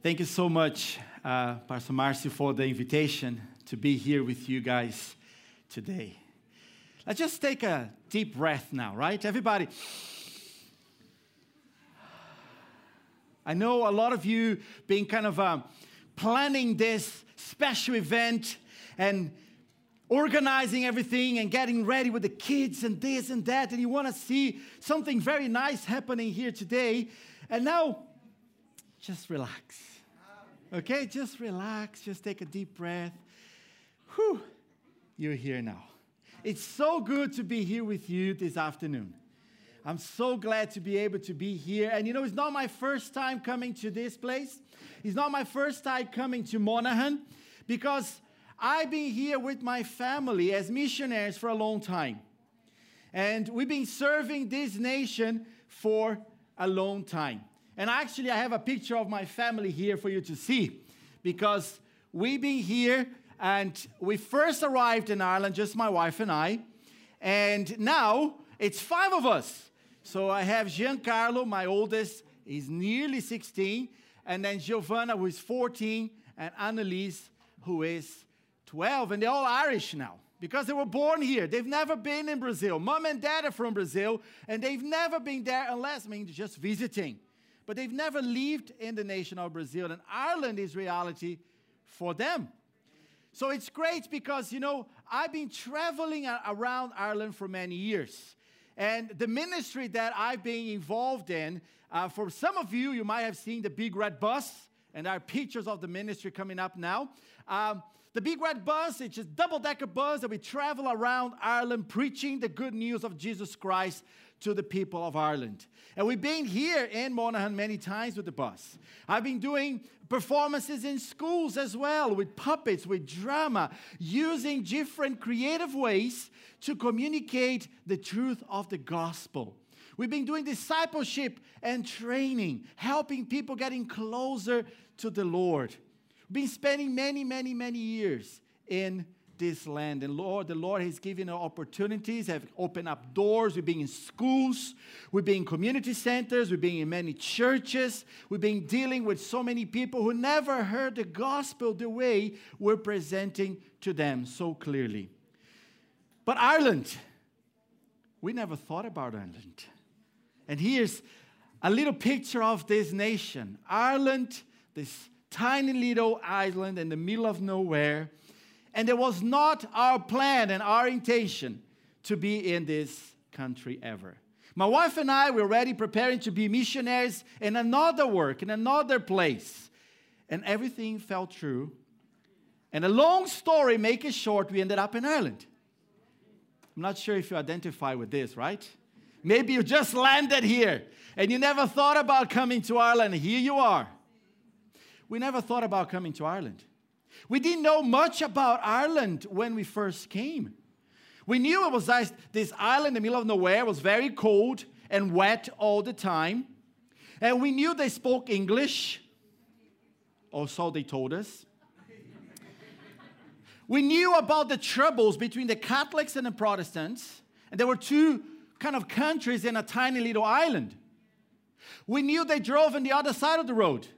Thank you so much, uh, Pastor Marcy, for the invitation to be here with you guys today. Let's just take a deep breath now, right? Everybody. I know a lot of you being kind of um, planning this special event and organizing everything and getting ready with the kids and this and that, and you want to see something very nice happening here today. And now, just relax. Okay, just relax, just take a deep breath. Whew, you're here now. It's so good to be here with you this afternoon. I'm so glad to be able to be here. And you know, it's not my first time coming to this place. It's not my first time coming to Monaghan because I've been here with my family as missionaries for a long time. And we've been serving this nation for a long time. And actually, I have a picture of my family here for you to see because we've been here and we first arrived in Ireland, just my wife and I. And now it's five of us. So I have Giancarlo, my oldest, he's nearly 16. And then Giovanna, who is 14, and Annalise, who is 12, and they're all Irish now because they were born here. They've never been in Brazil. Mom and dad are from Brazil, and they've never been there unless, I mean, just visiting. But they've never lived in the nation of Brazil, and Ireland is reality for them. So it's great because, you know, I've been traveling around Ireland for many years. And the ministry that I've been involved in, uh, for some of you, you might have seen the big red bus, and are pictures of the ministry coming up now. Um, the Big Red Bus, it's just double-decker bus that we travel around Ireland preaching the good news of Jesus Christ to the people of Ireland. And we've been here in Monaghan many times with the bus. I've been doing performances in schools as well with puppets, with drama, using different creative ways to communicate the truth of the gospel. We've been doing discipleship and training, helping people getting closer to the Lord been spending many, many, many years in this land. And Lord, the Lord has given us opportunities, have opened up doors. We've been in schools, we've been in community centers, we've been in many churches, we've been dealing with so many people who never heard the gospel the way we're presenting to them so clearly. But Ireland, we never thought about Ireland. And here's a little picture of this nation Ireland, this tiny little island in the middle of nowhere. And it was not our plan and our intention to be in this country ever. My wife and I were already preparing to be missionaries in another work, in another place. And everything fell true. And a long story, make it short, we ended up in Ireland. I'm not sure if you identify with this, right? Maybe you just landed here and you never thought about coming to Ireland. Here you are we never thought about coming to Ireland. We didn't know much about Ireland when we first came. We knew it was this island in the middle of nowhere, it was very cold and wet all the time. And we knew they spoke English, or so they told us. we knew about the troubles between the Catholics and the Protestants, and there were two kind of countries in a tiny little island. We knew they drove on the other side of the road.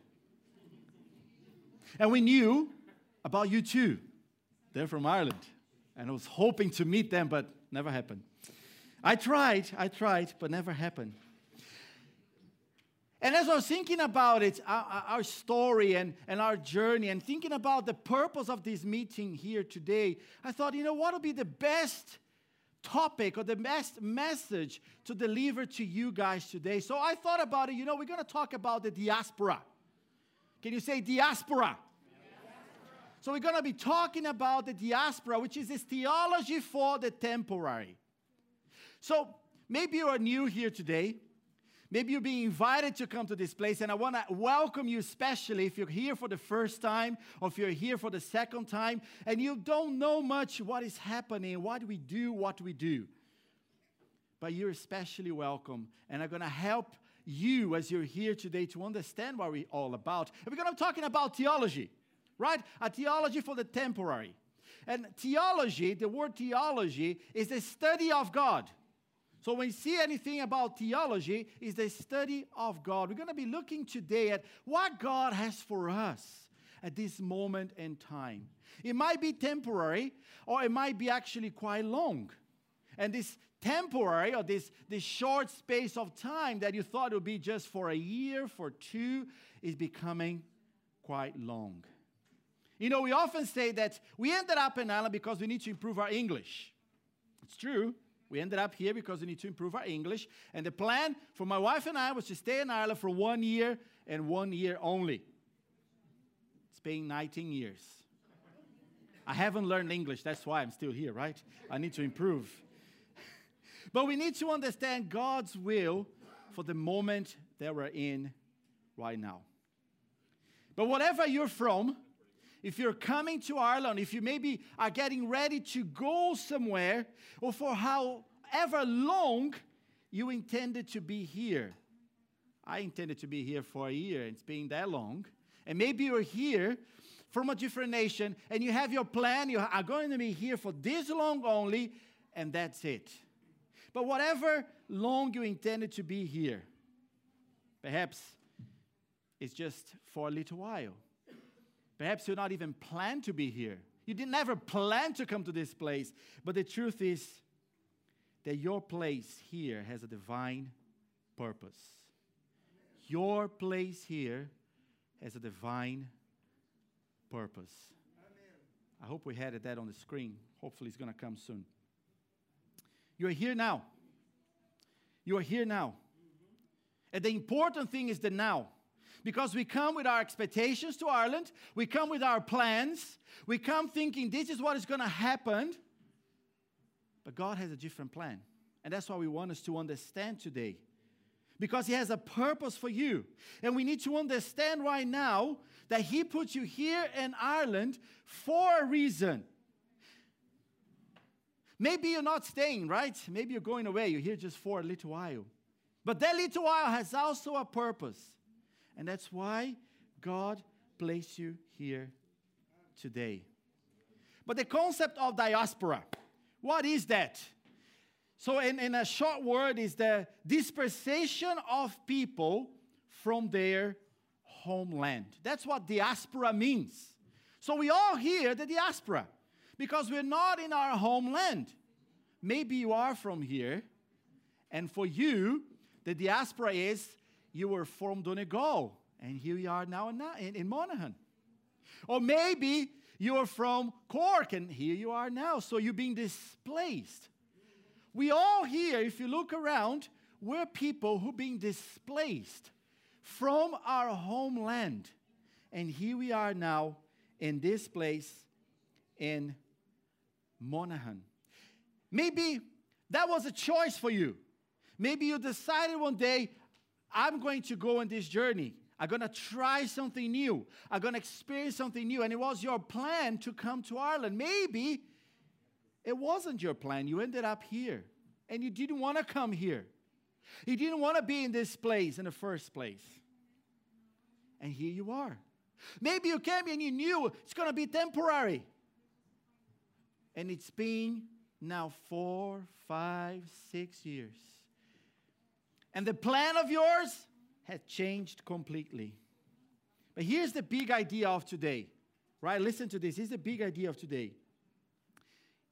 And we knew about U2. They're from Ireland. And I was hoping to meet them, but never happened. I tried, I tried, but never happened. And as I was thinking about it, our, story and, and our journey, and thinking about the purpose of this meeting here today, I thought, you know, what would be the best topic or the best message to deliver to you guys today? So I thought about it, you know, we're going to talk about the diaspora. Can you say diaspora? So, we're going to be talking about the diaspora, which is this theology for the temporary. So, maybe you are new here today. Maybe you're being invited to come to this place, and I want to welcome you, especially if you're here for the first time or if you're here for the second time and you don't know much what is happening, what we do, what we do. But you're especially welcome, and I'm going to help you as you're here today to understand what we're all about. And we're going to be talking about theology right? A theology for the temporary. And theology, the word theology, is the study of God. So when you see anything about theology, is the study of God. We're going to be looking today at what God has for us at this moment in time. It might be temporary, or it might be actually quite long. And this temporary or this, this short space of time that you thought would be just for a year, for two, is becoming quite long. You know, we often say that we ended up in Ireland because we need to improve our English. It's true. We ended up here because we need to improve our English. And the plan for my wife and I was to stay in Ireland for one year and one year only. It's been 19 years. I haven't learned English, that's why I'm still here, right? I need to improve. but we need to understand God's will for the moment that we're in right now. But whatever you're from, if you're coming to Ireland, if you maybe are getting ready to go somewhere, or for however long you intended to be here. I intended to be here for a year, it's been that long. And maybe you're here from a different nation and you have your plan, you are going to be here for this long only, and that's it. But whatever long you intended to be here, perhaps it's just for a little while. Perhaps you're not even planned to be here. You didn't ever plan to come to this place. But the truth is that your place here has a divine purpose. Your place here has a divine purpose. I hope we had that on the screen. Hopefully, it's going to come soon. You are here now. You are here now. And the important thing is the now because we come with our expectations to Ireland, we come with our plans, we come thinking this is what is going to happen. But God has a different plan. And that's why we want us to understand today. Because He has a purpose for you. And we need to understand right now that He put you here in Ireland for a reason. Maybe you're not staying, right? Maybe you're going away. You're here just for a little while. But that little while has also a purpose. And that's why God placed you here today. But the concept of diaspora, what is that? So, in, in a short word, is the dispersation of people from their homeland. That's what diaspora means. So, we all hear the diaspora because we're not in our homeland. Maybe you are from here, and for you, the diaspora is you were from Donegal, and here you are now in, in Monaghan. Or maybe you are from Cork, and here you are now. So you're being displaced. We all here, if you look around, we're people who are being displaced from our homeland. And here we are now in this place in Monaghan. Maybe that was a choice for you. Maybe you decided one day, I'm going to go on this journey. I'm going to try something new. I'm going to experience something new. And it was your plan to come to Ireland. Maybe it wasn't your plan. You ended up here and you didn't want to come here. You didn't want to be in this place in the first place. And here you are. Maybe you came and you knew it's going to be temporary. And it's been now four, five, six years. And the plan of yours had changed completely. But here's the big idea of today, right? Listen to this. Here's the big idea of today.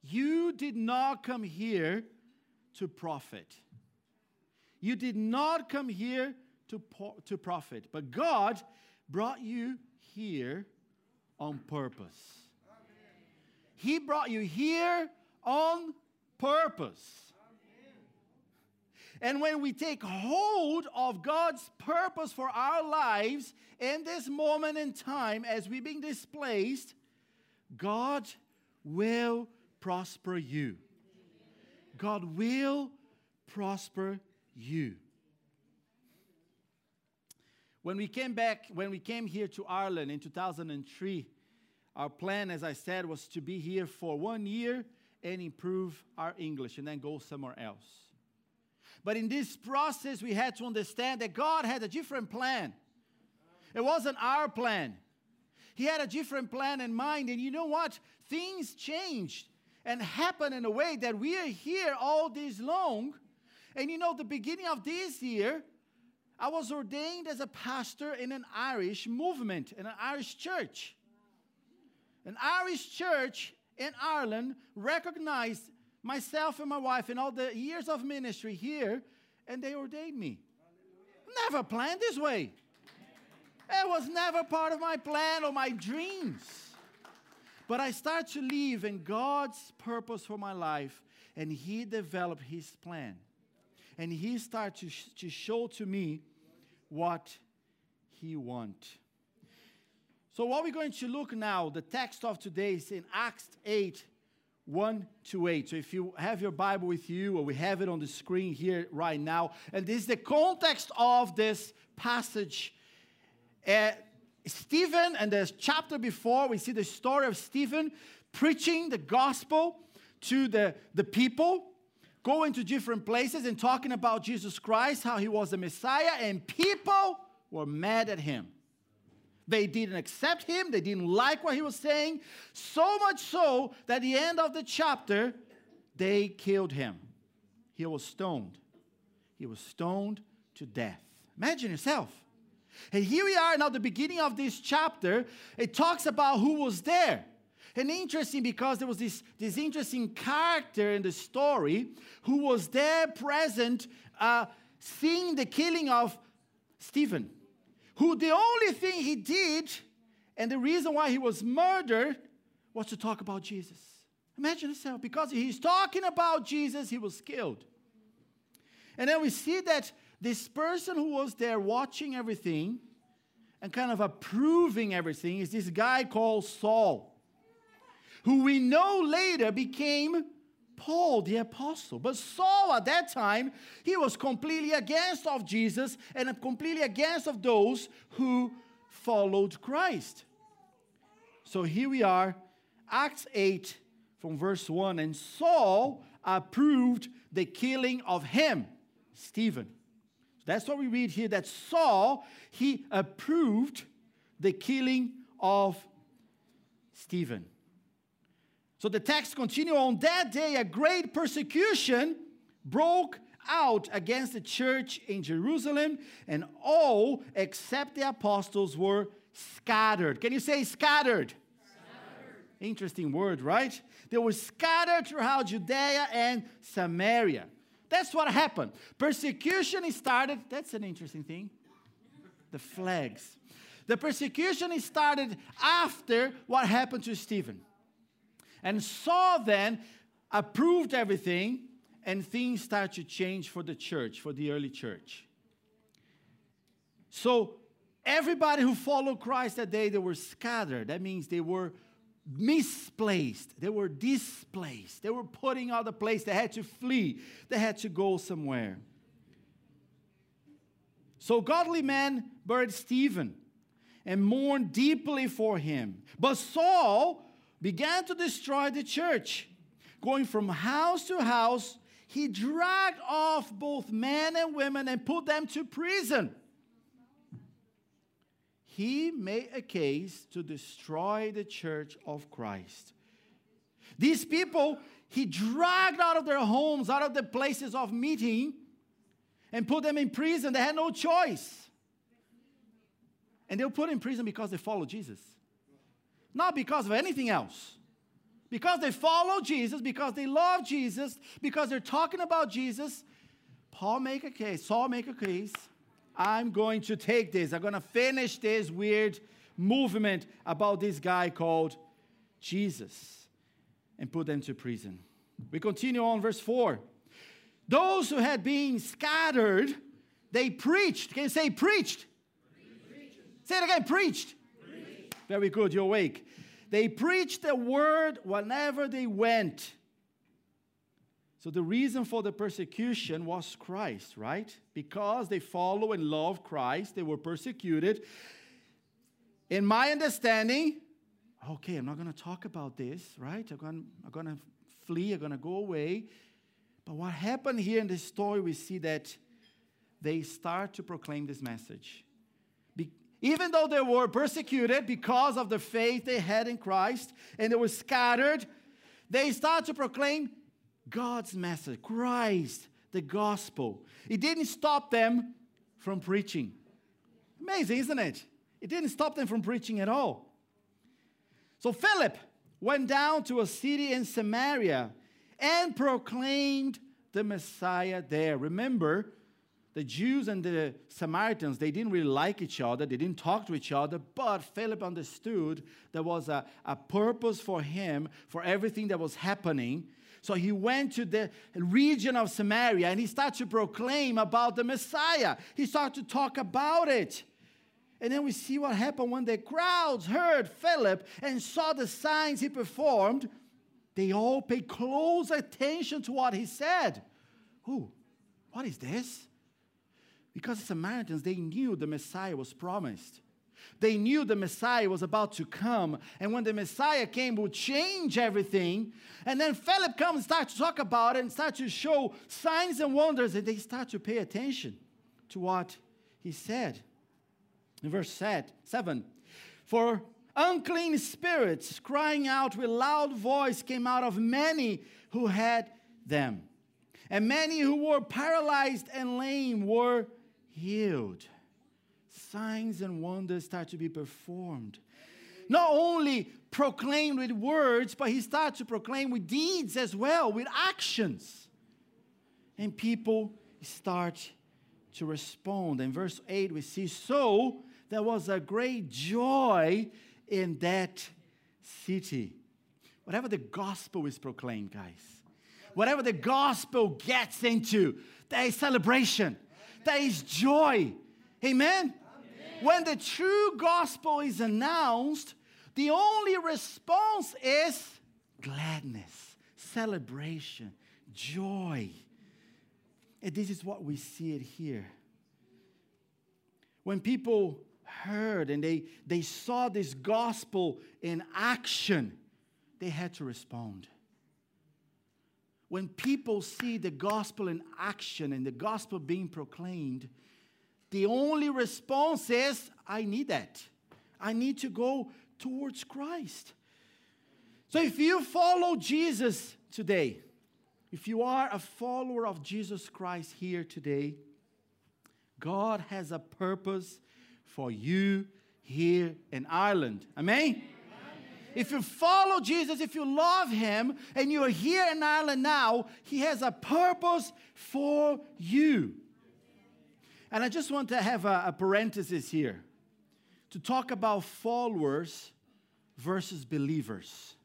You did not come here to profit. You did not come here to, to profit, but God brought you here on purpose. He brought you here on purpose. And when we take hold of God's purpose for our lives in this moment in time as we're being displaced, God will prosper you. God will prosper you. When we came back, when we came here to Ireland in 2003, our plan, as I said, was to be here for one year and improve our English and then go somewhere else. But in this process, we had to understand that God had a different plan. It wasn't our plan. He had a different plan in mind. And you know what? Things changed and happened in a way that we are here all this long. And you know, the beginning of this year, I was ordained as a pastor in an Irish movement, in an Irish church. An Irish church in Ireland recognized myself and my wife in all the years of ministry here, and they ordained me. Never planned this way. It was never part of my plan or my dreams. But I start to live in God's purpose for my life, and He developed His plan. And He started to, sh- to show to me what He wants. So, what we're going to look now, the text of today is in Acts 8 1 to 8. So, if you have your Bible with you, or we have it on the screen here right now, and this is the context of this passage. Uh, Stephen, and the chapter before, we see the story of Stephen preaching the gospel to the, the people, going to different places and talking about Jesus Christ, how he was the Messiah, and people were mad at him. They didn't accept him, they didn't like what he was saying, so much so that at the end of the chapter, they killed him. He was stoned. He was stoned to death. Imagine yourself. And here we are now, the beginning of this chapter. It talks about who was there. And interesting because there was this, this interesting character in the story who was there present, uh, seeing the killing of Stephen, who the only thing he did and the reason why he was murdered was to talk about Jesus. Imagine yourself, because he's talking about Jesus, he was killed. And then we see that this person who was there watching everything and kind of approving everything is this guy called Saul, who we know later became Paul the apostle. But Saul at that time, he was completely against of Jesus and completely against of those who followed Christ. So here we are, Acts 8 from verse 1 and Saul approved the killing of him, Stephen. That's what we read here that Saul, he approved the killing of Stephen. So the text continue on that day a great persecution broke out against the church in Jerusalem and all except the apostles were scattered. Can you say scattered? scattered. Interesting word, right? They were scattered throughout Judea and Samaria. That's what happened. Persecution started. That's an interesting thing. The flags. The persecution started after what happened to Stephen. And Saul then approved everything, and things started to change for the church, for the early church. So everybody who followed Christ that day, they were scattered. That means they were misplaced. They were displaced. They were putting out a place. They had to flee. They had to go somewhere. So godly men buried Stephen and mourned deeply for him. But Saul began to destroy the church. Going from house to house, he dragged off both men and women and put them to prison he made a case to destroy the church of Christ. These people, he dragged out of their homes, out of the places of meeting, and put them in prison. They had no choice. And they were put in prison because they followed Jesus, not because of anything else. Because they follow Jesus, because they love Jesus, because they're talking about Jesus. Paul make a case, Saul make a case I'm going to take this. I'm going to finish this weird movement about this guy called Jesus and put them to prison. We continue on, verse 4. Those who had been scattered, they preached. Can you say preached? preached. Say it again, preached. Very good, you're awake. They preached the word whenever they went. So the reason for the persecution was Christ, right? Because they follow and love Christ, they were persecuted. In my understanding, okay, I'm not going to talk about this, right? I'm going, to flee, I'm going to go away. But what happened here in this story, we see that they start to proclaim this message. Even though they were persecuted because of the faith they had in Christ and they were scattered, they started to proclaim God's message, Christ, the gospel. It didn't stop them from preaching. Amazing, isn't it? It didn't stop them from preaching at all. So Philip went down to a city in Samaria and proclaimed the Messiah there. Remember, the Jews and the Samaritans, they didn't really like each other, they didn't talk to each other, but Philip understood there was a, a purpose for him, for everything that was happening. So he went to the region of Samaria and he started to proclaim about the Messiah. He started to talk about it. And then we see what happened when the crowds heard Philip and saw the signs he performed. They all paid close attention to what he said. Who? What is this? Because the Samaritans, they knew the Messiah was promised. They knew the Messiah was about to come. And when the Messiah came, would change everything. And then Philip comes and starts to talk about it and start to show signs and wonders. And they start to pay attention to what he said. In verse 7, for unclean spirits crying out with loud voice came out of many who had them. And many who were paralyzed and lame were healed. Signs and wonders start to be performed. Not only proclaimed with words, but he starts to proclaim with deeds as well, with actions. And people start to respond. In verse 8, we see, So there was a great joy in that city. Whatever the gospel is proclaimed, guys, whatever the gospel gets into, there is celebration there is joy. Amen? Amen? When the true gospel is announced, the only response is gladness, celebration, joy. And this is what we see it here. When people heard and they, they saw this gospel in action, they had to respond when people see the gospel in action and the gospel being proclaimed, the only response is, I need that. I need to go towards Christ. So if you follow Jesus today, if you are a follower of Jesus Christ here today, God has a purpose for you here in Ireland. Amen? If you follow Jesus, if you love Him, and you're here in Ireland now, He has a purpose for you. And I just want to have a, a parenthesis here to talk about followers versus believers.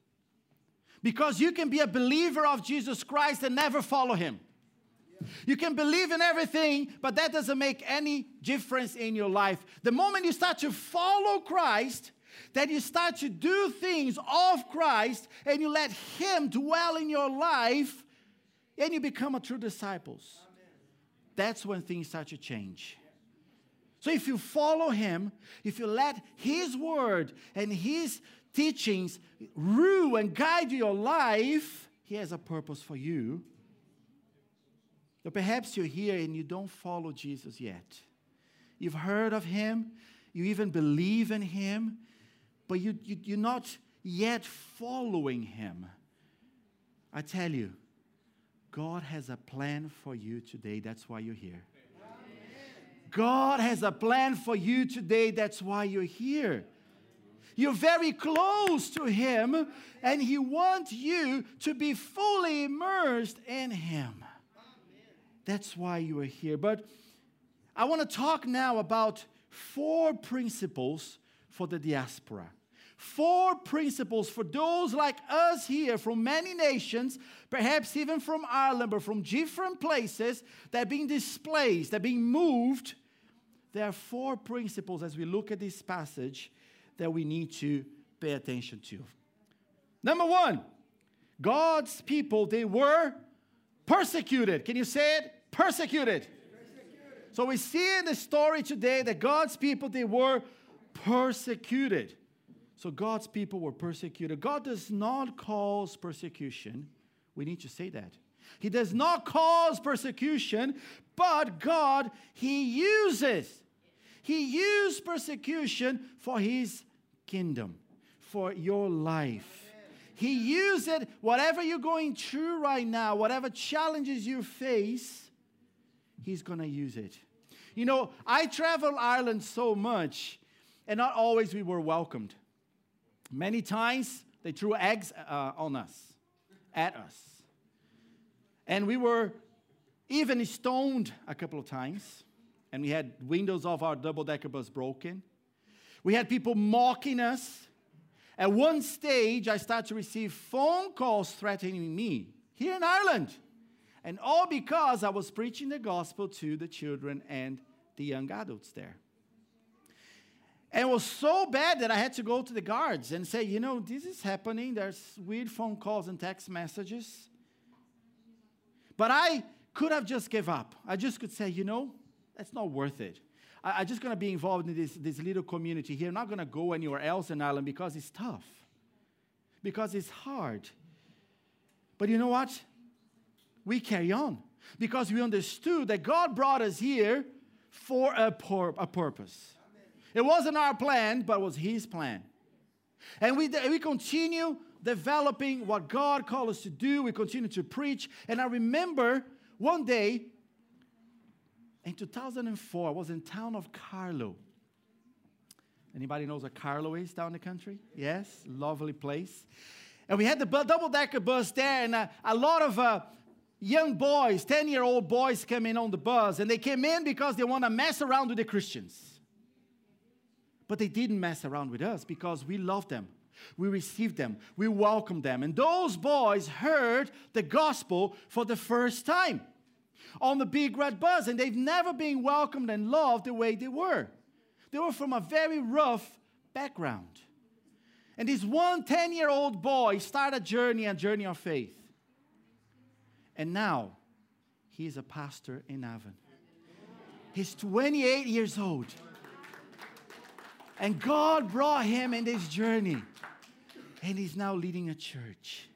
Because you can be a believer of Jesus Christ and never follow Him. You can believe in everything, but that doesn't make any difference in your life. The moment you start to follow Christ, that you start to do things of Christ and you let Him dwell in your life and you become a true disciples. That's when things start to change. So if you follow Him, if you let His word and His teachings rule and guide your life, He has a purpose for you. But perhaps you're here and you don't follow Jesus yet. You've heard of Him, you even believe in Him, but you, you, you're not yet following Him. I tell you, God has a plan for you today. That's why you're here. God has a plan for you today. That's why you're here. You're very close to Him, and He wants you to be fully immersed in Him. That's why you are here. But I want to talk now about four principles for the diaspora. Four principles for those like us here from many nations, perhaps even from Ireland, but from different places that are being displaced, that are being moved. There are four principles as we look at this passage that we need to pay attention to. Number one, God's people, they were persecuted. Can you say it? Persecuted. persecuted. So we see in the story today that God's people, they were persecuted. So God's people were persecuted. God does not cause persecution. We need to say that. He does not cause persecution, but God, He uses. He used persecution for His kingdom, for your life. He used it, whatever you're going through right now, whatever challenges you face, He's going to use it. You know, I travel Ireland so much, and not always we were welcomed. Many times they threw eggs uh, on us, at us. And we were even stoned a couple of times, and we had windows of our double decker bus broken. We had people mocking us. At one stage, I started to receive phone calls threatening me here in Ireland. And all because I was preaching the gospel to the children and the young adults there. And it was so bad that I had to go to the guards and say, you know, this is happening. There's weird phone calls and text messages. But I could have just give up. I just could say, you know, that's not worth it. I, am just going to be involved in this, this little community here. I'm not going to go anywhere else in Ireland because it's tough, because it's hard. But you know what? We carry on because we understood that God brought us here for a, pur- a purpose. It wasn't our plan, but it was His plan. And we, we continue developing what God called us to do. We continue to preach. And I remember one day in 2004, I was in town of Carlow. Anybody knows what Carlow is down the country? Yes, lovely place. And we had the double-decker bus there, and uh, a lot of uh, young boys, 10-year-old boys came in on the bus, and they came in because they want to mess around with the Christians. But they didn't mess around with us because we loved them. We received them. We welcomed them. And those boys heard the gospel for the first time on the big red bus, and they've never been welcomed and loved the way they were. They were from a very rough background. And this one 10 year old boy started a journey, a journey of faith. And now he's a pastor in Navan. He's 28 years old. And God brought him in this journey. And he's now leading a church.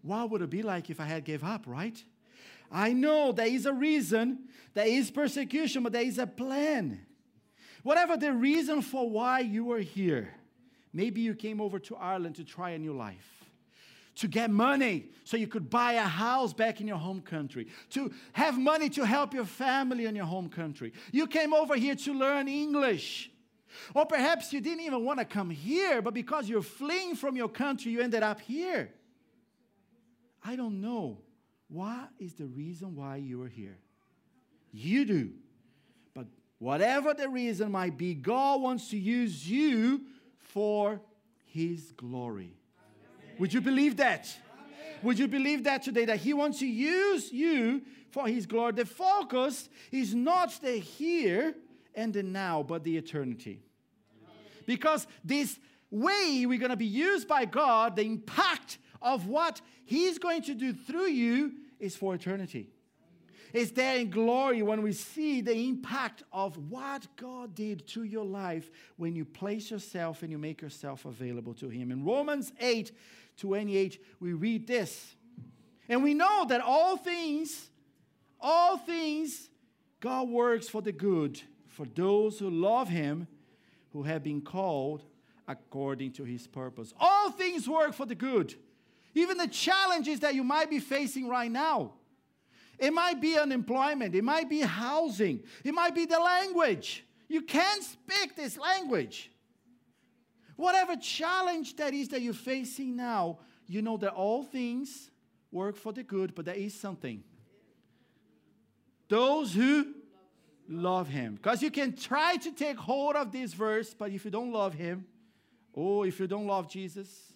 What would it be like if I had gave up, right? I know there is a reason, there is persecution, but there is a plan. Whatever the reason for why you are here, maybe you came over to Ireland to try a new life to get money so you could buy a house back in your home country, to have money to help your family in your home country. You came over here to learn English. Or perhaps you didn't even want to come here, but because you're fleeing from your country, you ended up here. I don't know. What is the reason why you are here? You do. But whatever the reason might be, God wants to use you for His glory. Amen. Would you believe that? Amen. Would you believe that today? That He wants to use you for His glory. The focus is not the here and the now, but the eternity. Because this way we're going to be used by God, the impact of what He's going to do through you is for eternity. It's there in glory when we see the impact of what God did to your life when you place yourself and you make yourself available to Him. In Romans 8 28, we read this. And we know that all things, all things, God works for the good for those who love Him, who have been called according to His purpose. All things work for the good. Even the challenges that you might be facing right now. It might be unemployment, it might be housing, it might be the language. You can't speak this language. Whatever challenge that is that you're facing now, you know that all things work for the good, but there is something. Those who love him. Because you can try to take hold of this verse, but if you don't love him, oh, if you don't love Jesus,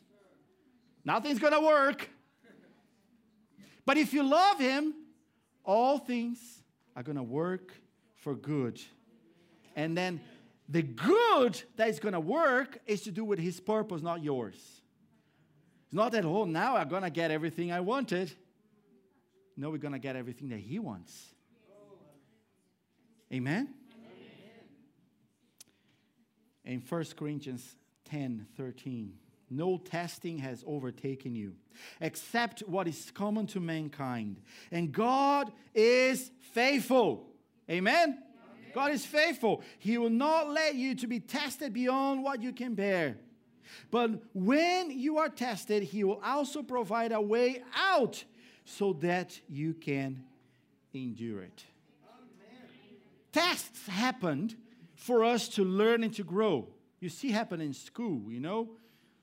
Nothing's going to work. But if you love Him, all things are going to work for good. And then the good that is going to work is to do with His purpose, not yours. It's not that, oh, now I'm going to get everything I wanted. No, we're going to get everything that He wants. Amen? In 1 Corinthians 10 13. No testing has overtaken you, except what is common to mankind. And God is faithful. Amen? Amen? God is faithful. He will not let you to be tested beyond what you can bear. But when you are tested, He will also provide a way out so that you can endure it. Tests happened for us to learn and to grow. You see happen in school, you know?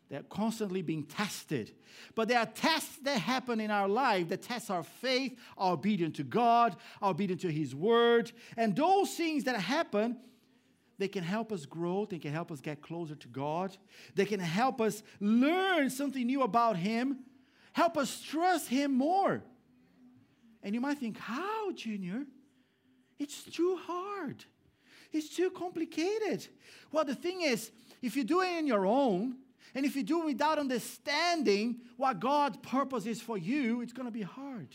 They're constantly being tested. But there are tests that happen in our life that test our faith, our obedience to God, our obedience to His Word. And those things that happen, they can help us grow. They can help us get closer to God. They can help us learn something new about Him, help us trust Him more. And you might think, how, Junior? It's too hard. It's too complicated. Well, the thing is, if you do it on your own, and if you do it without understanding what God's purpose is for you, it's going to be hard.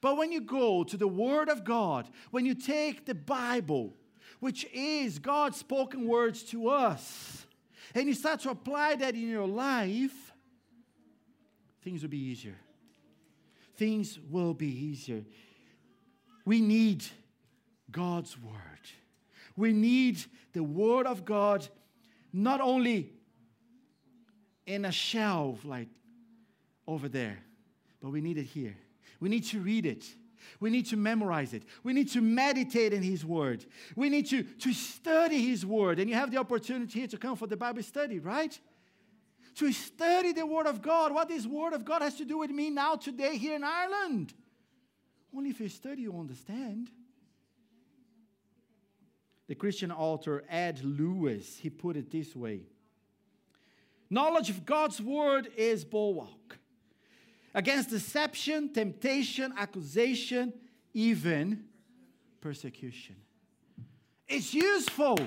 But when you go to the Word of God, when you take the Bible, which is God's spoken words to us, and you start to apply that in your life, things will be easier. Things will be easier. We need God's Word. We need the Word of God not only in a shelf like over there, but we need it here. We need to read it. We need to memorize it. We need to meditate in His Word. We need to, to study His Word. And you have the opportunity here to come for the Bible study, right? To study the Word of God. What this Word of God has to do with me now, today, here in Ireland. Only if you study, you understand. The Christian author Ed Lewis, he put it this way Knowledge of God's word is bulwark against deception, temptation, accusation, even persecution. It's useful.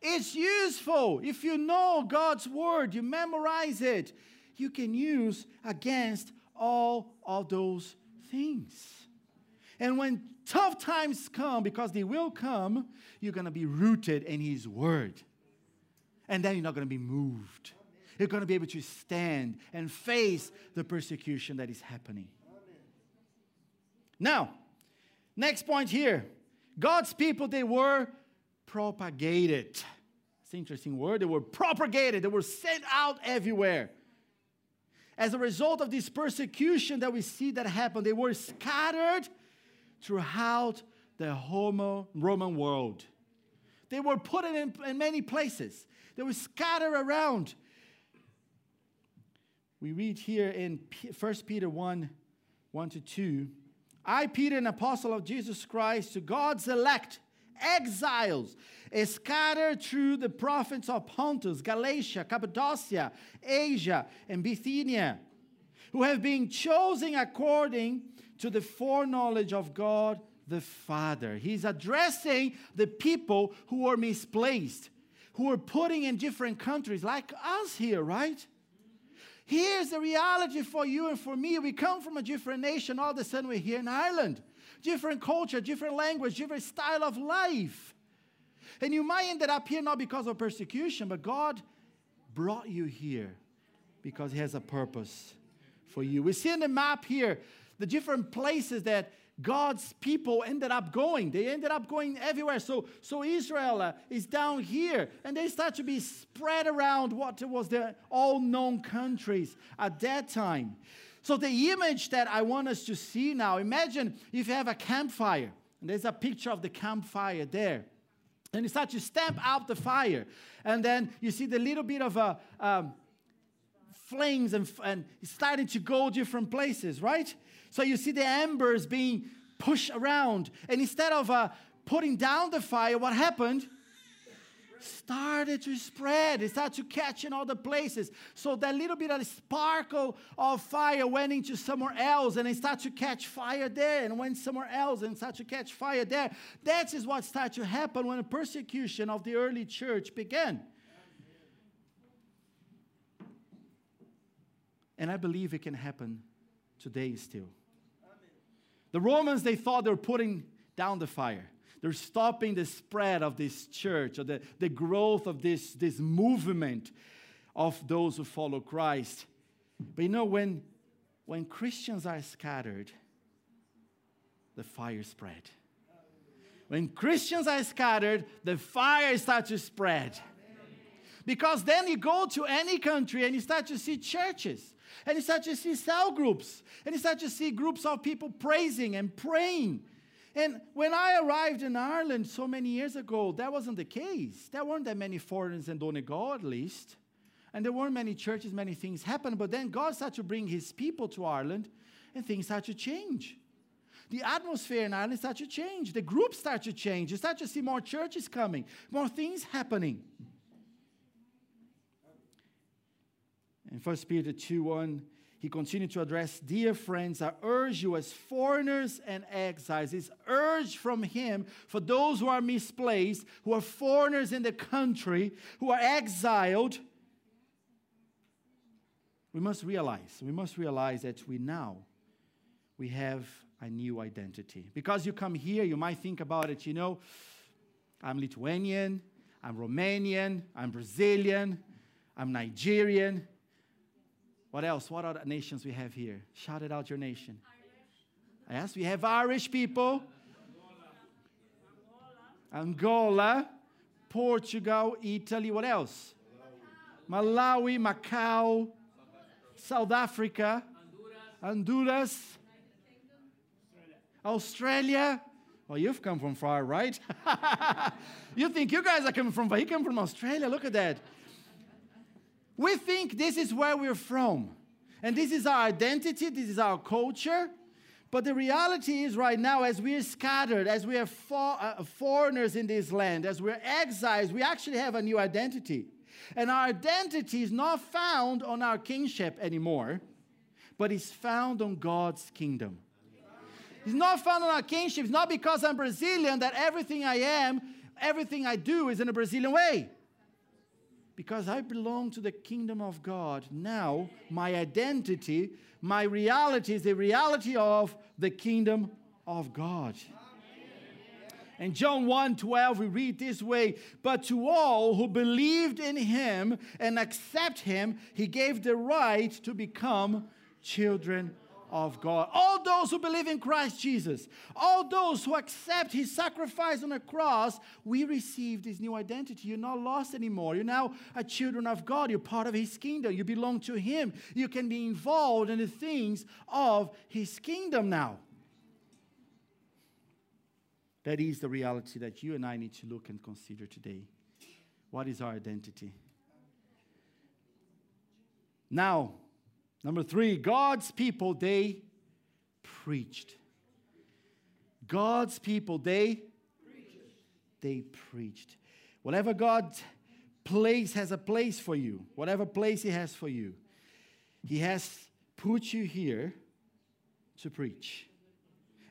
It's useful. If you know God's word, you memorize it, you can use against all of those things. And when tough times come, because they will come, you're going to be rooted in His word. And then you're not going to be moved. You're going to be able to stand and face the persecution that is happening. Now, next point here God's people, they were propagated. It's an interesting word. They were propagated, they were sent out everywhere. As a result of this persecution that we see that happened, they were scattered throughout the Homo Roman world. They were put in, in many places. They were scattered around. We read here in 1 Peter 1 1 to 2. I, Peter, an apostle of Jesus Christ, to God's elect, exiles, scattered through the province of Pontus, Galatia, Cappadocia, Asia, and Bithynia, who have been chosen according to the foreknowledge of God the Father. He's addressing the people who are misplaced, who are putting in different countries, like us here, right? Here's the reality for you and for me. We come from a different nation. All of a sudden, we're here in Ireland. Different culture, different language, different style of life. And you might end up here not because of persecution, but God brought you here because He has a purpose for you. We see in the map here the different places that God's people ended up going. They ended up going everywhere. So, so Israel uh, is down here, and they start to be spread around what was the all known countries at that time. So, the image that I want us to see now imagine if you have a campfire, and there's a picture of the campfire there. And you start to stamp out the fire, and then you see the little bit of a um, flames and, and starting to go different places, right? So you see the embers being pushed around. And instead of uh, putting down the fire, what happened? started to spread. It started to catch in other places. So that little bit of sparkle of fire went into somewhere else and it started to catch fire there and went somewhere else and started to catch fire there. That is what started to happen when the persecution of the early church began. And I believe it can happen today still. The Romans, they thought they were putting down the fire. They're stopping the spread of this church or the, the growth of this, this movement of those who follow Christ. But you know, when, when Christians are scattered, the fire spread. When Christians are scattered, the fire starts to spread. Because then you go to any country and you start to see churches and you start to see cell groups. And you start to see groups of people praising and praying. And when I arrived in Ireland so many years ago, that wasn't the case. There weren't that many foreigners in Donegal, at least. And there weren't many churches, many things happened. But then God started to bring his people to Ireland, and things started to change. The atmosphere in Ireland started to change. The groups started to change. You start to see more churches coming, more things happening. In 1 Peter 2 1, he continued to address, Dear friends, I urge you as foreigners and exiles. It's urged from him for those who are misplaced, who are foreigners in the country, who are exiled. We must realize, we must realize that we now we have a new identity. Because you come here, you might think about it, you know, I'm Lithuanian, I'm Romanian, I'm Brazilian, I'm Nigerian. What else? What other nations we have here? Shout it out your nation. Irish. Yes, we have Irish people. Angola. Portugal, Italy, what else? Malawi, Malawi Macau, South Africa, Honduras, Honduras Australia. Well, you've come from far, right? you think you guys are coming from far. You come from Australia. Look at that. We think this is where we're from. And this is our identity, this is our culture. But the reality is, right now, as we are scattered, as we are for, uh, foreigners in this land, as we're exiles, we actually have a new identity. And our identity is not found on our kingship anymore, but is found on God's kingdom. It's not found on our kingship. It's not because I'm Brazilian that everything I am, everything I do is in a Brazilian way because I belong to the kingdom of God. Now, my identity, my reality is the reality of the kingdom of God. In John 1 12, we read this way But to all who believed in him and accept him, he gave the right to become children of God. All those who believe in Christ Jesus, all those who accept his sacrifice on the cross, we receive this new identity. You're not lost anymore. You're now a children of God. You're part of his kingdom. You belong to him. You can be involved in the things of his kingdom now. That is the reality that you and I need to look and consider today. What is our identity? Now, Number three, God's people, they preached. God's people, they they preached. Whatever God's place has a place for you, whatever place He has for you, He has put you here to preach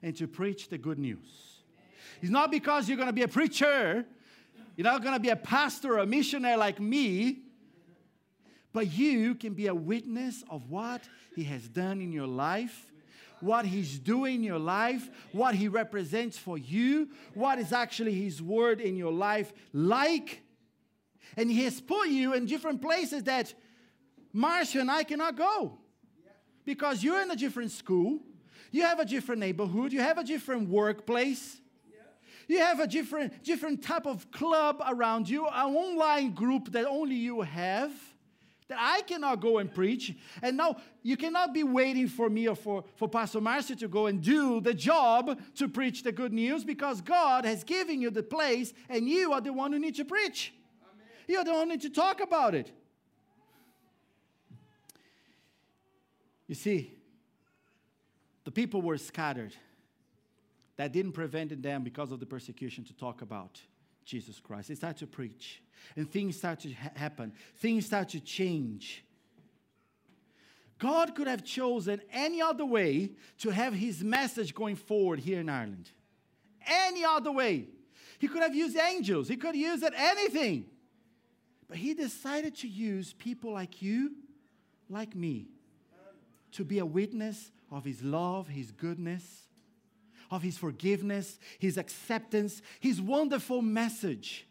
and to preach the good news. It's not because you're going to be a preacher, you're not going to be a pastor or a missionary like me. But you can be a witness of what He has done in your life, what He's doing in your life, what He represents for you, what is actually His word in your life like. And He has put you in different places that Marcia and I cannot go because you're in a different school, you have a different neighborhood, you have a different workplace. You have a different, different type of club around you, an online group that only you have that I cannot go and preach. And now you cannot be waiting for me or for, for Pastor Marcy to go and do the job to preach the good news because God has given you the place and you are the one who need to preach. Amen. You're the one who need to talk about it. You see, the people were scattered. That didn't prevent them because of the persecution to talk about Jesus Christ. They start to preach, and things start to ha- happen, things start to change. God could have chosen any other way to have his message going forward here in Ireland. Any other way. He could have used angels, he could have used anything. But he decided to use people like you, like me, to be a witness of his love, his goodness, of His forgiveness, His acceptance, His wonderful message.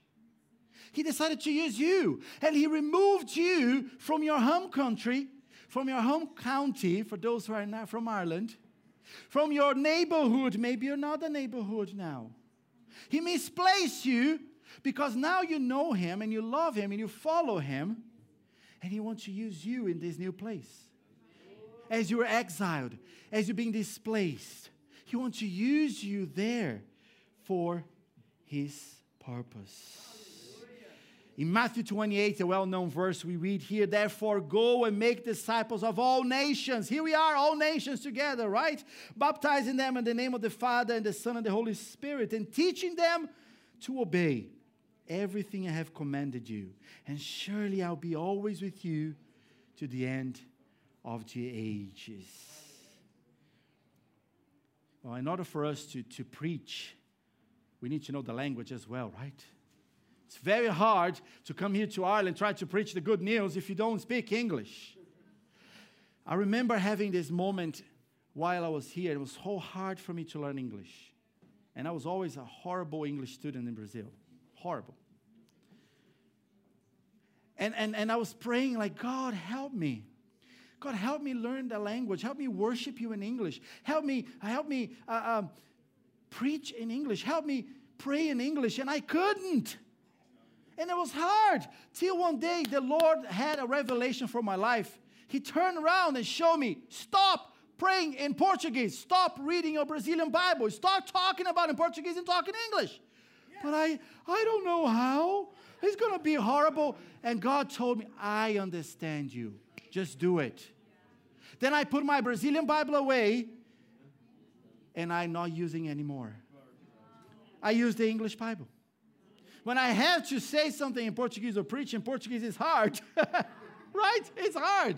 He decided to use you, and He removed you from your home country, from your home county, for those who are now from Ireland, from your neighborhood, maybe another neighborhood now. He misplaced you because now you know Him and you love Him and you follow Him, and He wants to use you in this new place. As you're exiled, as you're being displaced, He wants to use you there for His purpose. In Matthew 28, a well known verse, we read here, Therefore, go and make disciples of all nations. Here we are, all nations together, right? Baptizing them in the name of the Father and the Son and the Holy Spirit, and teaching them to obey everything I have commanded you. And surely I'll be always with you to the end of the ages. Well, in order for us to, to preach, we need to know the language as well, right? It's very hard to come here to Ireland and try to preach the good news if you don't speak English. I remember having this moment while I was here. It was so hard for me to learn English. And I was always a horrible English student in Brazil. Horrible. And, and, and I was praying, like, God, help me. God, help me learn the language. Help me worship you in English. Help me, help me uh, um, preach in English. Help me pray in English. And I couldn't. And it was hard till one day the Lord had a revelation for my life. He turned around and showed me stop praying in Portuguese, stop reading your Brazilian Bible, start talking about in Portuguese and talk in English. But I, I don't know how. It's going to be horrible. And God told me, I understand you. Just do it. Then I put my Brazilian Bible away and I'm not using anymore. I use the English Bible. When I have to say something in Portuguese or preach in Portuguese, it's hard. right? It's hard.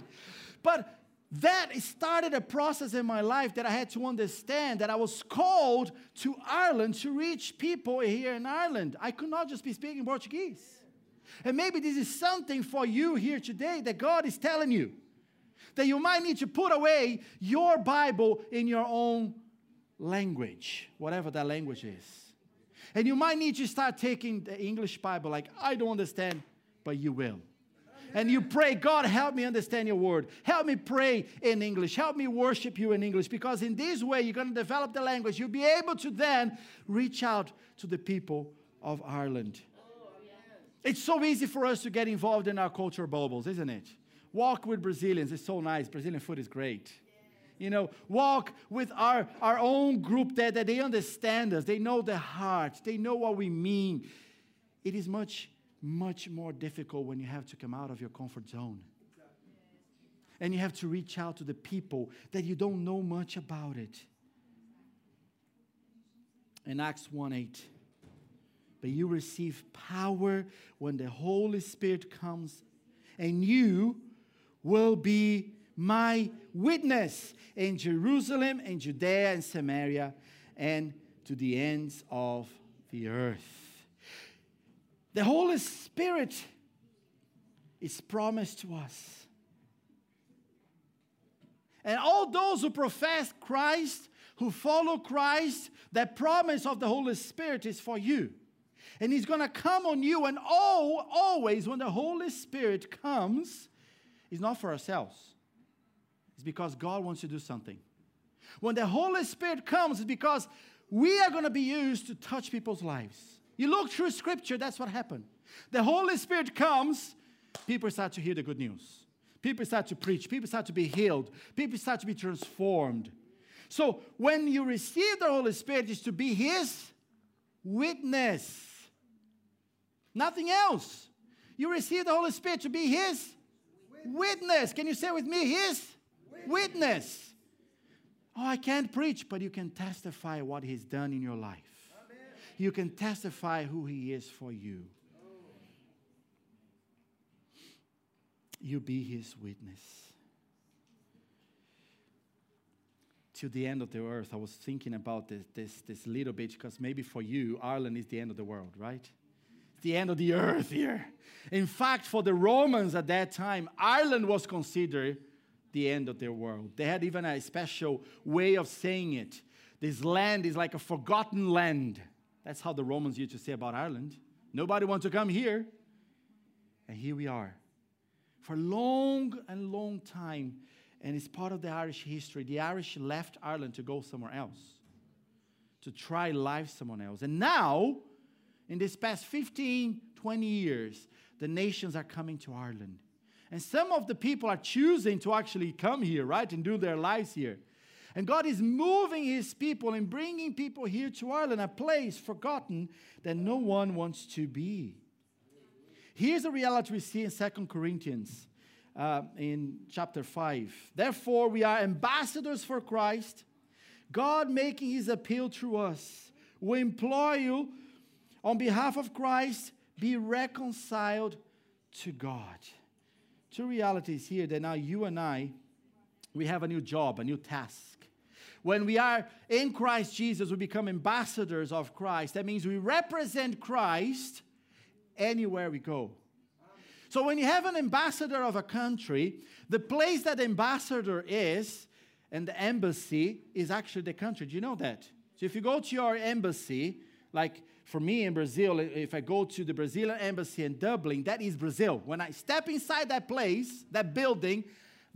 But that started a process in my life that I had to understand that I was called to Ireland to reach people here in Ireland. I could not just be speaking Portuguese. And maybe this is something for you here today that God is telling you that you might need to put away your Bible in your own language, whatever that language is. And you might need to start taking the English Bible, like, I don't understand, but you will. And you pray, God, help me understand your word. Help me pray in English. Help me worship you in English. Because in this way, you're going to develop the language. You'll be able to then reach out to the people of Ireland. It's so easy for us to get involved in our culture bubbles, isn't it? Walk with Brazilians It's so nice. Brazilian food is great you know, walk with our, our own group that, that they understand us. They know the heart. They know what we mean. It is much, much more difficult when you have to come out of your comfort zone. And you have to reach out to the people that you don't know much about it. In Acts 1 8, but you receive power when the Holy Spirit comes, and you will be my witness in Jerusalem and Judea and Samaria and to the ends of the earth. The Holy Spirit is promised to us. And all those who profess Christ, who follow Christ, that promise of the Holy Spirit is for you. And He's going to come on you. And all, always, when the Holy Spirit comes, it's not for ourselves, it's because God wants to do something. When the Holy Spirit comes, it's because we are going to be used to touch people's lives. You look through scripture, that's what happened. The Holy Spirit comes, people start to hear the good news. People start to preach. People start to be healed. People start to be transformed. So when you receive the Holy Spirit, is to be His witness. Nothing else. You receive the Holy Spirit to be His witness. Can you say with me? His witness. Oh, I can't preach, but you can testify what He's done in your life. Amen. You can testify who He is for you. You be His witness. To the end of the earth, I was thinking about this, this, this little bit because maybe for you, Ireland is the end of the world, right? It's the end of the earth here. In fact, for the Romans at that time, Ireland was considered the end of their world. They had even a special way of saying it. This land is like a forgotten land. That's how the Romans used to say about Ireland. Nobody wants to come here. And here we are. For a long and long time, and it's part of the Irish history, the Irish left Ireland to go somewhere else, to try life somewhere else. And now, in this past 15, 20 years, the nations are coming to Ireland. And some of the people are choosing to actually come here, right, and do their lives here. And God is moving his people and bringing people here to Ireland, a place forgotten that no one wants to be. Here's a reality we see in Second Corinthians uh, in chapter 5. Therefore, we are ambassadors for Christ, God making his appeal through us. We implore you, on behalf of Christ, be reconciled to God. Two realities here that now you and I, we have a new job, a new task. When we are in Christ Jesus, we become ambassadors of Christ. That means we represent Christ anywhere we go. So when you have an ambassador of a country, the place that ambassador is and the embassy is actually the country. Do you know that? So if you go to your embassy, like for me in Brazil, if I go to the Brazilian embassy in Dublin, that is Brazil. When I step inside that place, that building,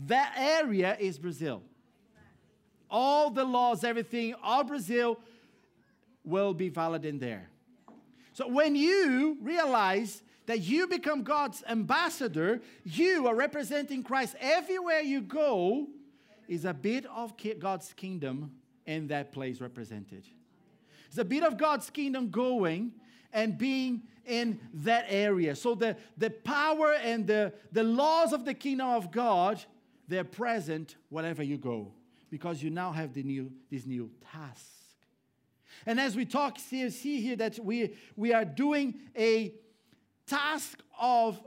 that area is Brazil. All the laws, everything, all Brazil will be valid in there. So when you realize that you become God's ambassador, you are representing Christ everywhere you go, is a bit of God's kingdom in that place represented. It's a bit of God's kingdom going and being in that area. So the, the power and the, the laws of the kingdom of God, they're present wherever you go because you now have the new, this new task. And as we talk, see, see here that we, we are doing a task of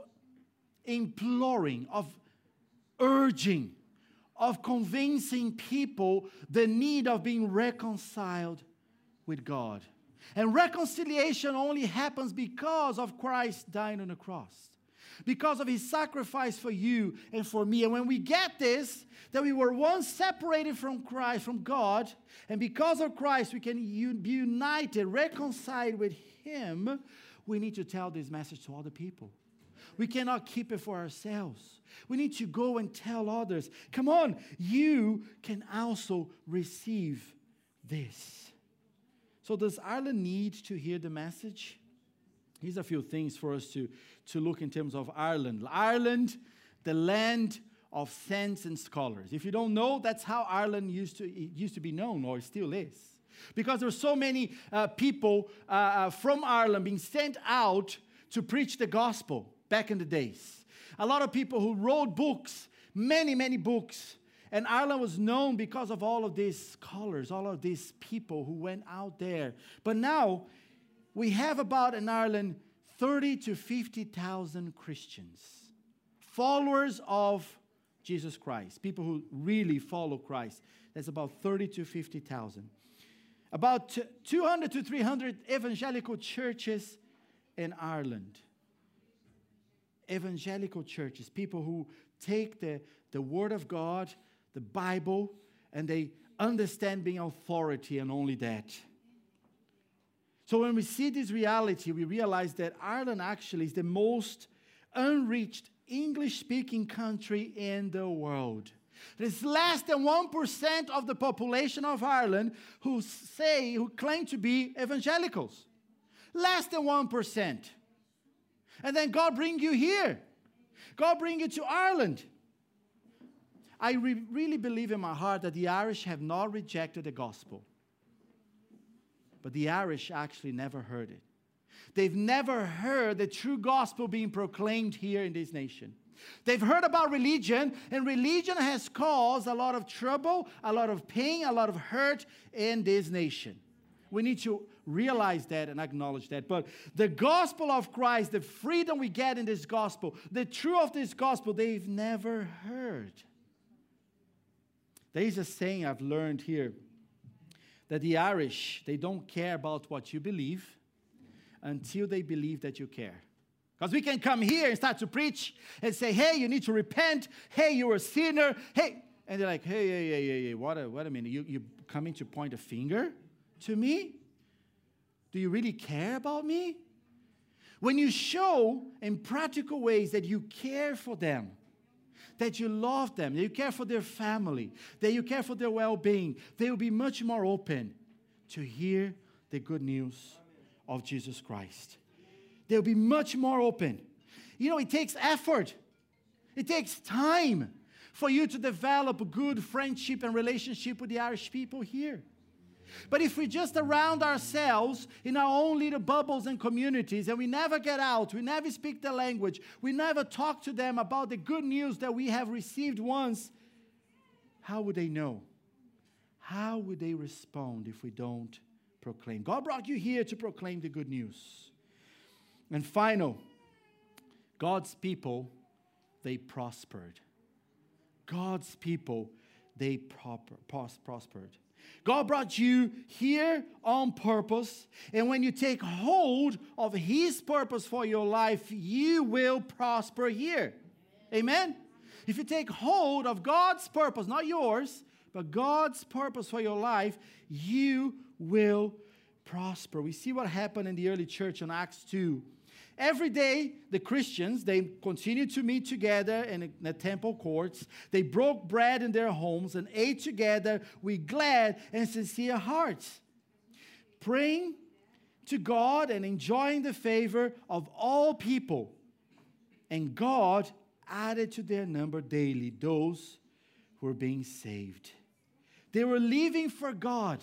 imploring, of urging, of convincing people the need of being reconciled with God. And reconciliation only happens because of Christ dying on the cross because of his sacrifice for you and for me. And when we get this, that we were once separated from Christ, from God, and because of Christ, we can be united, reconciled with him, we need to tell this message to other people. We cannot keep it for ourselves. We need to go and tell others. Come on, you can also receive this. So, does Ireland need to hear the message? Here's a few things for us to, to look in terms of Ireland. Ireland, the land of saints and scholars. If you don't know, that's how Ireland used to, used to be known, or still is. Because there are so many uh, people uh, uh, from Ireland being sent out to preach the gospel back in the days. A lot of people who wrote books, many, many books. And Ireland was known because of all of these scholars, all of these people who went out there. But now we have about in Ireland 30 to 50,000 Christians, followers of Jesus Christ, people who really follow Christ. That's about 30 to 50,000. About 200 to 300 evangelical churches in Ireland. Evangelical churches, people who take the, the Word of God, the Bible, and they understand being authority and only that. So when we see this reality, we realize that Ireland actually is the most unreached English speaking country in the world. There's less than 1% of the population of Ireland who say, who claim to be evangelicals. Less than 1%. And then God bring you here. God bring you to Ireland. I re- really believe in my heart that the Irish have not rejected the gospel but the Irish actually never heard it. They've never heard the true gospel being proclaimed here in this nation. They've heard about religion, and religion has caused a lot of trouble, a lot of pain, a lot of hurt in this nation. We need to realize that and acknowledge that. But the gospel of Christ, the freedom we get in this gospel, the truth of this gospel, they've never heard. There is a saying I've learned here that the Irish, they don't care about what you believe until they believe that you care. Because we can come here and start to preach and say, hey, you need to repent. Hey, you're a sinner. Hey. And they're like, hey, hey, hey, hey, hey what a, what a minute. You, you coming to point a finger to me? Do you really care about me? When you show in practical ways that you care for them, that you love them, that you care for their family, that you care for their well being, they will be much more open to hear the good news of Jesus Christ. They'll be much more open. You know, it takes effort, it takes time for you to develop a good friendship and relationship with the Irish people here. But if we just around ourselves in our own little bubbles and communities and we never get out, we never speak the language, we never talk to them about the good news that we have received once, how would they know? How would they respond if we don't proclaim? God brought you here to proclaim the good news. And final, God's people, they prospered. God's people, they pros- prospered. God brought you here on purpose. And when you take hold of His purpose for your life, you will prosper here. Amen? If you take hold of God's purpose, not yours, but God's purpose for your life, you will prosper. We see what happened in the early church in Acts 2. Every day, the Christians, they continued to meet together in the temple courts. They broke bread in their homes and ate together with glad and sincere hearts, praying to God and enjoying the favor of all people. And God added to their number daily those who were being saved. They were living for God.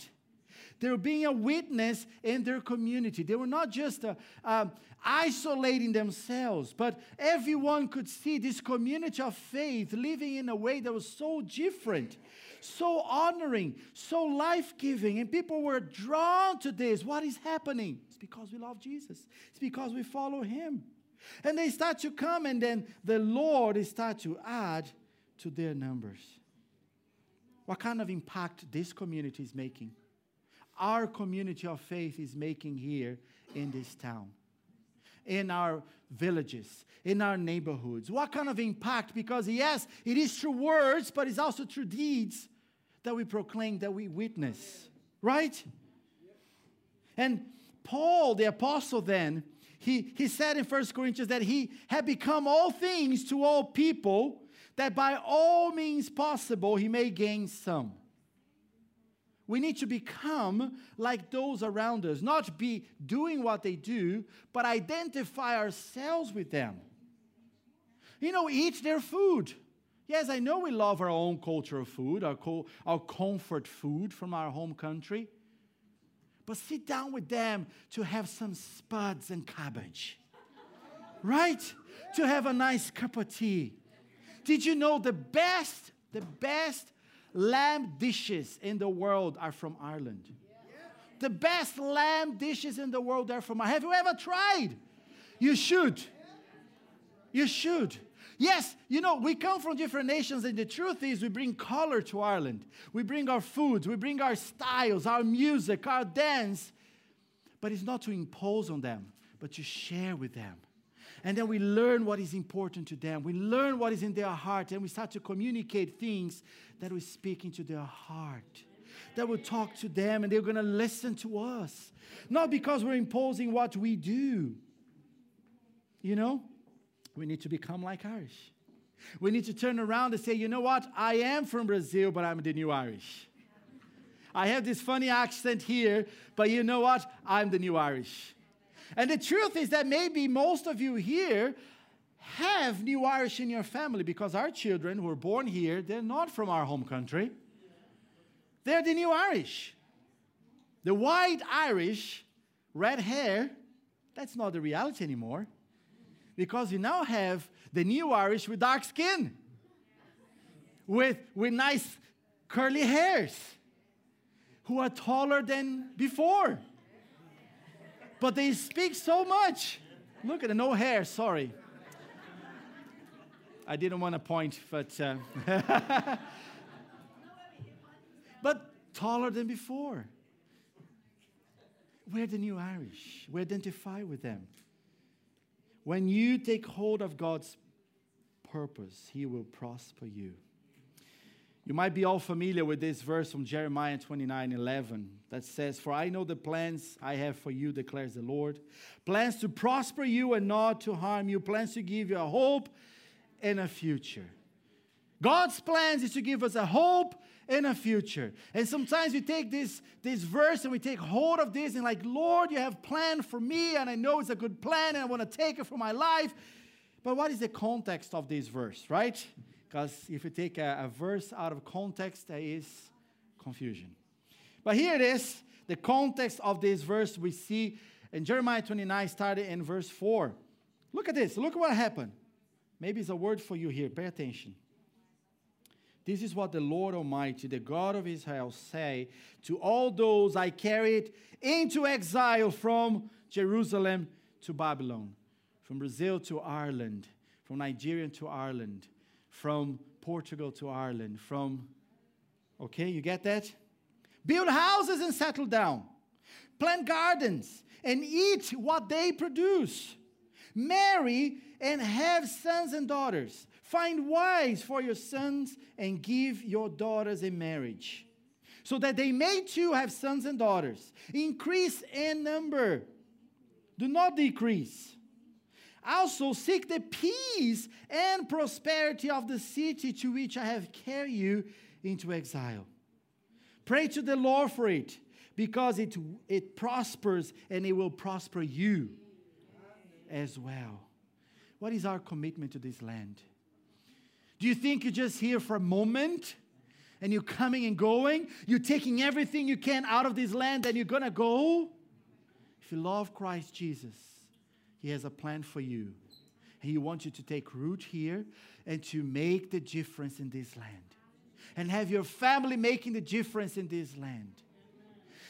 They were being a witness in their community. They were not just uh, um, isolating themselves, but everyone could see this community of faith living in a way that was so different, so honoring, so life giving. And people were drawn to this. What is happening? It's because we love Jesus, it's because we follow Him. And they start to come, and then the Lord start to add to their numbers. What kind of impact this community is making? Our community of faith is making here in this town, in our villages, in our neighborhoods. What kind of impact? Because, yes, it is through words, but it's also through deeds that we proclaim, that we witness, right? And Paul, the apostle, then, he, he said in First Corinthians that he had become all things to all people, that by all means possible he may gain some. We need to become like those around us, not be doing what they do, but identify ourselves with them. You know, eat their food. Yes, I know we love our own culture of food, our, co- our comfort food from our home country. But sit down with them to have some spuds and cabbage, right? To have a nice cup of tea did you know the best, the best lamb dishes in the world are from Ireland? The best lamb dishes in the world are from Ireland. Have you ever tried? You should. You should. Yes, you know, we come from different nations, and the truth is, we bring color to Ireland. We bring our foods, we bring our styles, our music, our dance. But it's not to impose on them, but to share with them. And then we learn what is important to them. We learn what is in their heart, and we start to communicate things that we speak into their heart. That will talk to them, and they're going to listen to us. Not because we're imposing what we do. You know, we need to become like Irish. We need to turn around and say, you know what? I am from Brazil, but I'm the new Irish. I have this funny accent here, but you know what? I'm the new Irish. And the truth is that maybe most of you here have New Irish in your family because our children who were born here, they're not from our home country. They're the New Irish. The white Irish, red hair, that's not the reality anymore. Because you now have the New Irish with dark skin, with, with nice curly hairs, who are taller than before but they speak so much. Look at the no hair, sorry. I didn't want to point, but. Uh, but taller than before. We're the new Irish. We identify with them. When you take hold of God's purpose, He will prosper you. You might be all familiar with this verse from Jeremiah 29 11 that says, For I know the plans I have for you, declares the Lord. Plans to prosper you and not to harm you, plans to give you a hope and a future. God's plans is to give us a hope and a future. And sometimes we take this, this verse and we take hold of this and, like, Lord, you have planned for me, and I know it's a good plan, and I want to take it for my life. But what is the context of this verse, right? Because if you take a, a verse out of context, there is confusion. But here it is the context of this verse we see in Jeremiah 29, started in verse 4. Look at this. Look what happened. Maybe it's a word for you here. Pay attention. This is what the Lord Almighty, the God of Israel, say to all those I carried into exile from Jerusalem to Babylon, from Brazil to Ireland, from Nigeria to Ireland, from Portugal to Ireland, from, okay, you get that? Build houses and settle down, plant gardens and eat what they produce, marry and have sons and daughters. Find wives for your sons and give your daughters in marriage, so that they may too have sons and daughters. Increase in number, do not decrease. Also, seek the peace and prosperity of the city to which I have carried you into exile. Pray to the Lord for it, because it, it prospers and it will prosper you as well. What is our commitment to this land? Do you think you're just here for a moment and you're coming and going? You're taking everything you can out of this land and you're to go? If you love Christ Jesus, He has a plan for you. He wants you to take root here and to make the difference in this land. And have your family making the difference in this land.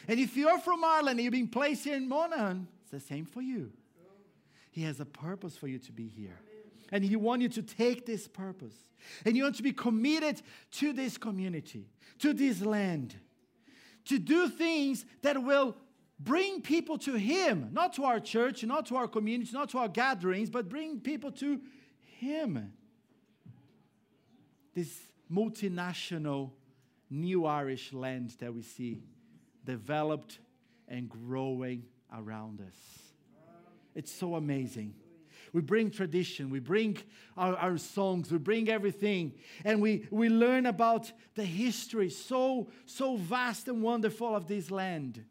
And if you're from Ireland and you've been placed here in Monaghan, it's the same for you. He has a purpose for you to be here. And He wants you to take this purpose. And you want to be committed to this community, to this land, to do things that will bring people to Him, not to our church, not to our community, not to our gatherings, but bring people to Him. This multinational new Irish land that we see developed and growing around us. It's so amazing. We bring tradition, we bring our, our, songs, we bring everything, and we, we learn about the history so, so vast and wonderful of this land.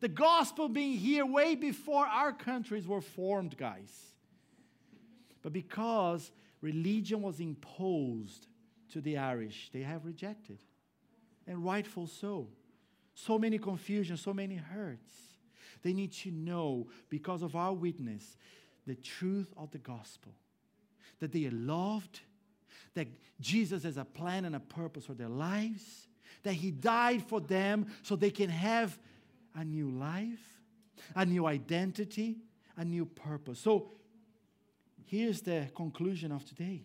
The gospel being here way before our countries were formed, guys. But because religion was imposed to the Irish, they have rejected, and rightful so. So many confusion, so many hurts. They need to know, because of our witness, the truth of the gospel. That they are loved, that Jesus has a plan and a purpose for their lives, that He died for them so they can have a new life, a new identity, a new purpose. So here's the conclusion of today.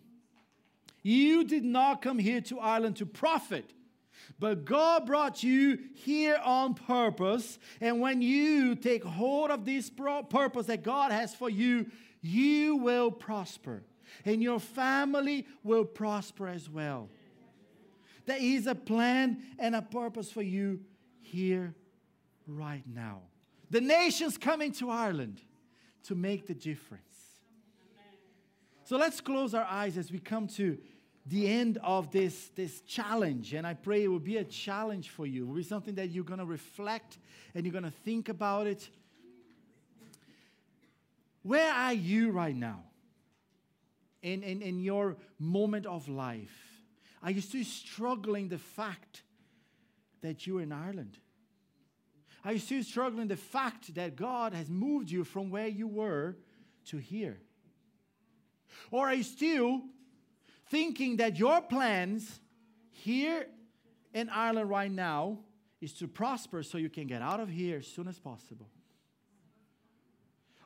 You did not come here to Ireland to profit but God brought you here on purpose. And when you take hold of this purpose that God has for you, you will prosper. And your family will prosper as well. There is a plan and a purpose for you here, right now. The nations coming to Ireland to make the difference. So let's close our eyes as we come to the end of this, this challenge. And I pray it will be a challenge for you. It will be something that you're going to reflect and you're going to think about it. Where are you right now in, in, in your moment of life? Are you still struggling the fact that you're in Ireland? Are you still struggling the fact that God has moved you from where you were to here? Or are you still thinking that your plans here in Ireland right now is to prosper so you can get out of here as soon as possible?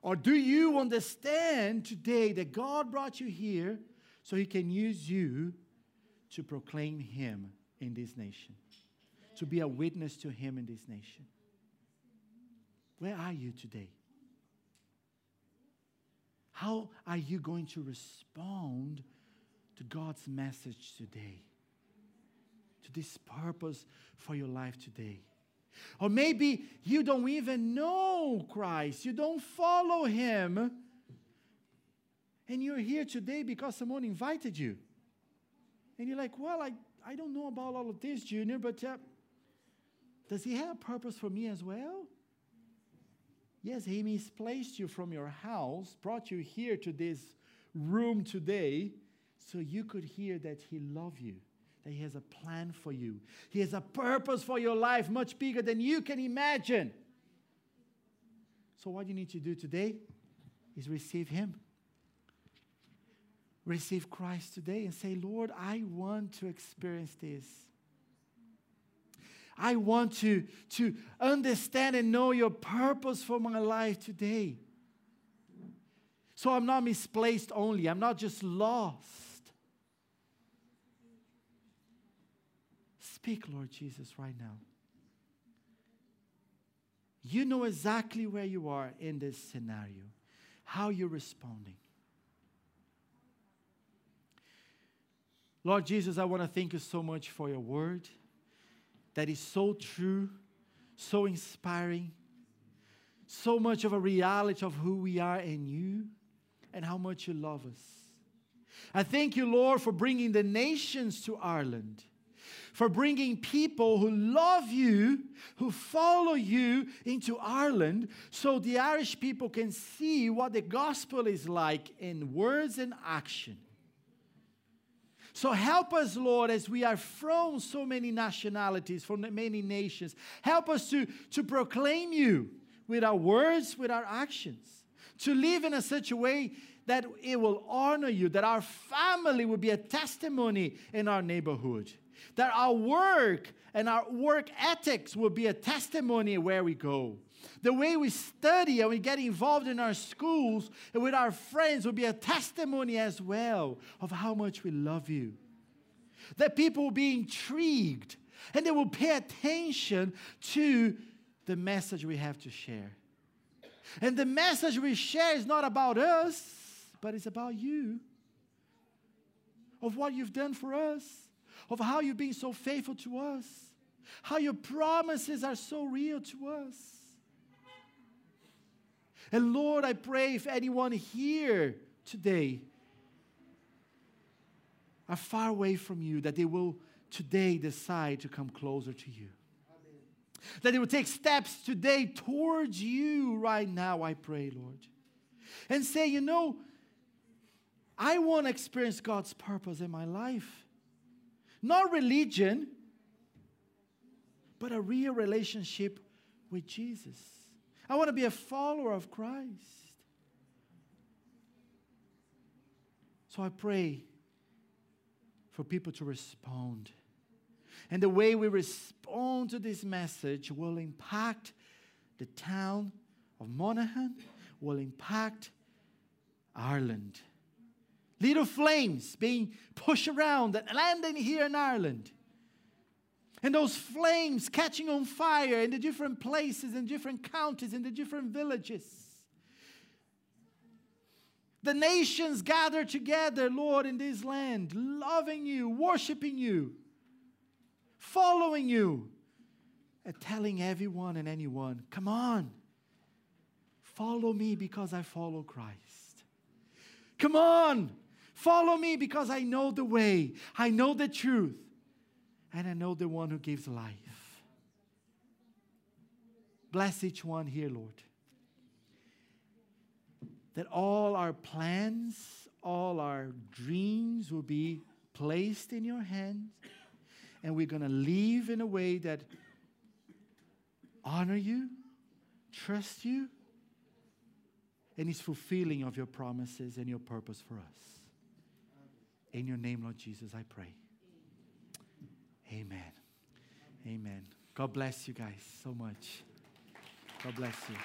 Or do you understand today that God brought you here so He can use you to proclaim Him in this nation, to be a witness to Him in this nation? Where are you today? How are you going to respond to God's message today, to this purpose for your life today. Or maybe you don't even know Christ, you don't follow Him, and you're here today because someone invited you. And you're like, well, I, I don't know about all of this, Junior, but uh, does He have a purpose for me as well? Yes, He misplaced you from your house, brought you here to this room today so you could hear that He loves you, that He has a plan for you. He has a purpose for your life much bigger than you can imagine. So, what you need to do today is receive Him. Receive Christ today and say, Lord, I want to experience this. I want to, to understand and know your purpose for my life today. So I'm not misplaced only, I'm not just lost. Speak, Lord Jesus, right now. You know exactly where you are in this scenario, how you're responding. Lord Jesus, I want to thank you so much for your word that is so true, so inspiring, so much of a reality of who we are in you and how much you love us. I thank you, Lord, for bringing the nations to Ireland, for bringing people who love you, who follow you into Ireland, so the Irish people can see what the gospel is like in words and action. So help us, Lord, as we are from so many nationalities, from many nations. Help us to, to proclaim you with our words, with our actions, to live in a such a way that it will honor you, that our family will be a testimony in our neighborhood, that our work and our work ethics will be a testimony where we go. The way we study and we get involved in our schools and with our friends will be a testimony as well of how much we love you. That people will be intrigued and they will pay attention to the message we have to share. And the message we share is not about us, but it's about you. Of what you've done for us, of how you've been so faithful to us, how your promises are so real to us. And Lord, I pray if anyone here today are far away from you, that they will today decide to come closer to you. Amen. That they will take steps today towards you right now, I pray, Lord. And say, you know, I want to experience God's purpose in my life. Not religion, but a real relationship with Jesus. I want to be a follower of Christ. So I pray for people to respond. And the way we respond to this message will impact the town of Monaghan, will impact Ireland. Little flames being pushed around and landing here in Ireland and those flames catching on fire in the different places, in different counties, in the different villages. The nations gather together, Lord, in this land, loving you, worshiping you, following you, and telling everyone and anyone, come on, follow me because I follow Christ. Come on, follow me because I know the way, I know the truth and I know the one who gives life. Bless each one here, Lord. That all our plans, all our dreams will be placed in your hands, and we're going to live in a way that honor you, trust you, and is fulfilling of your promises and your purpose for us. In your name, Lord Jesus, I pray. Amen. Amen. God bless you guys so much. God bless you.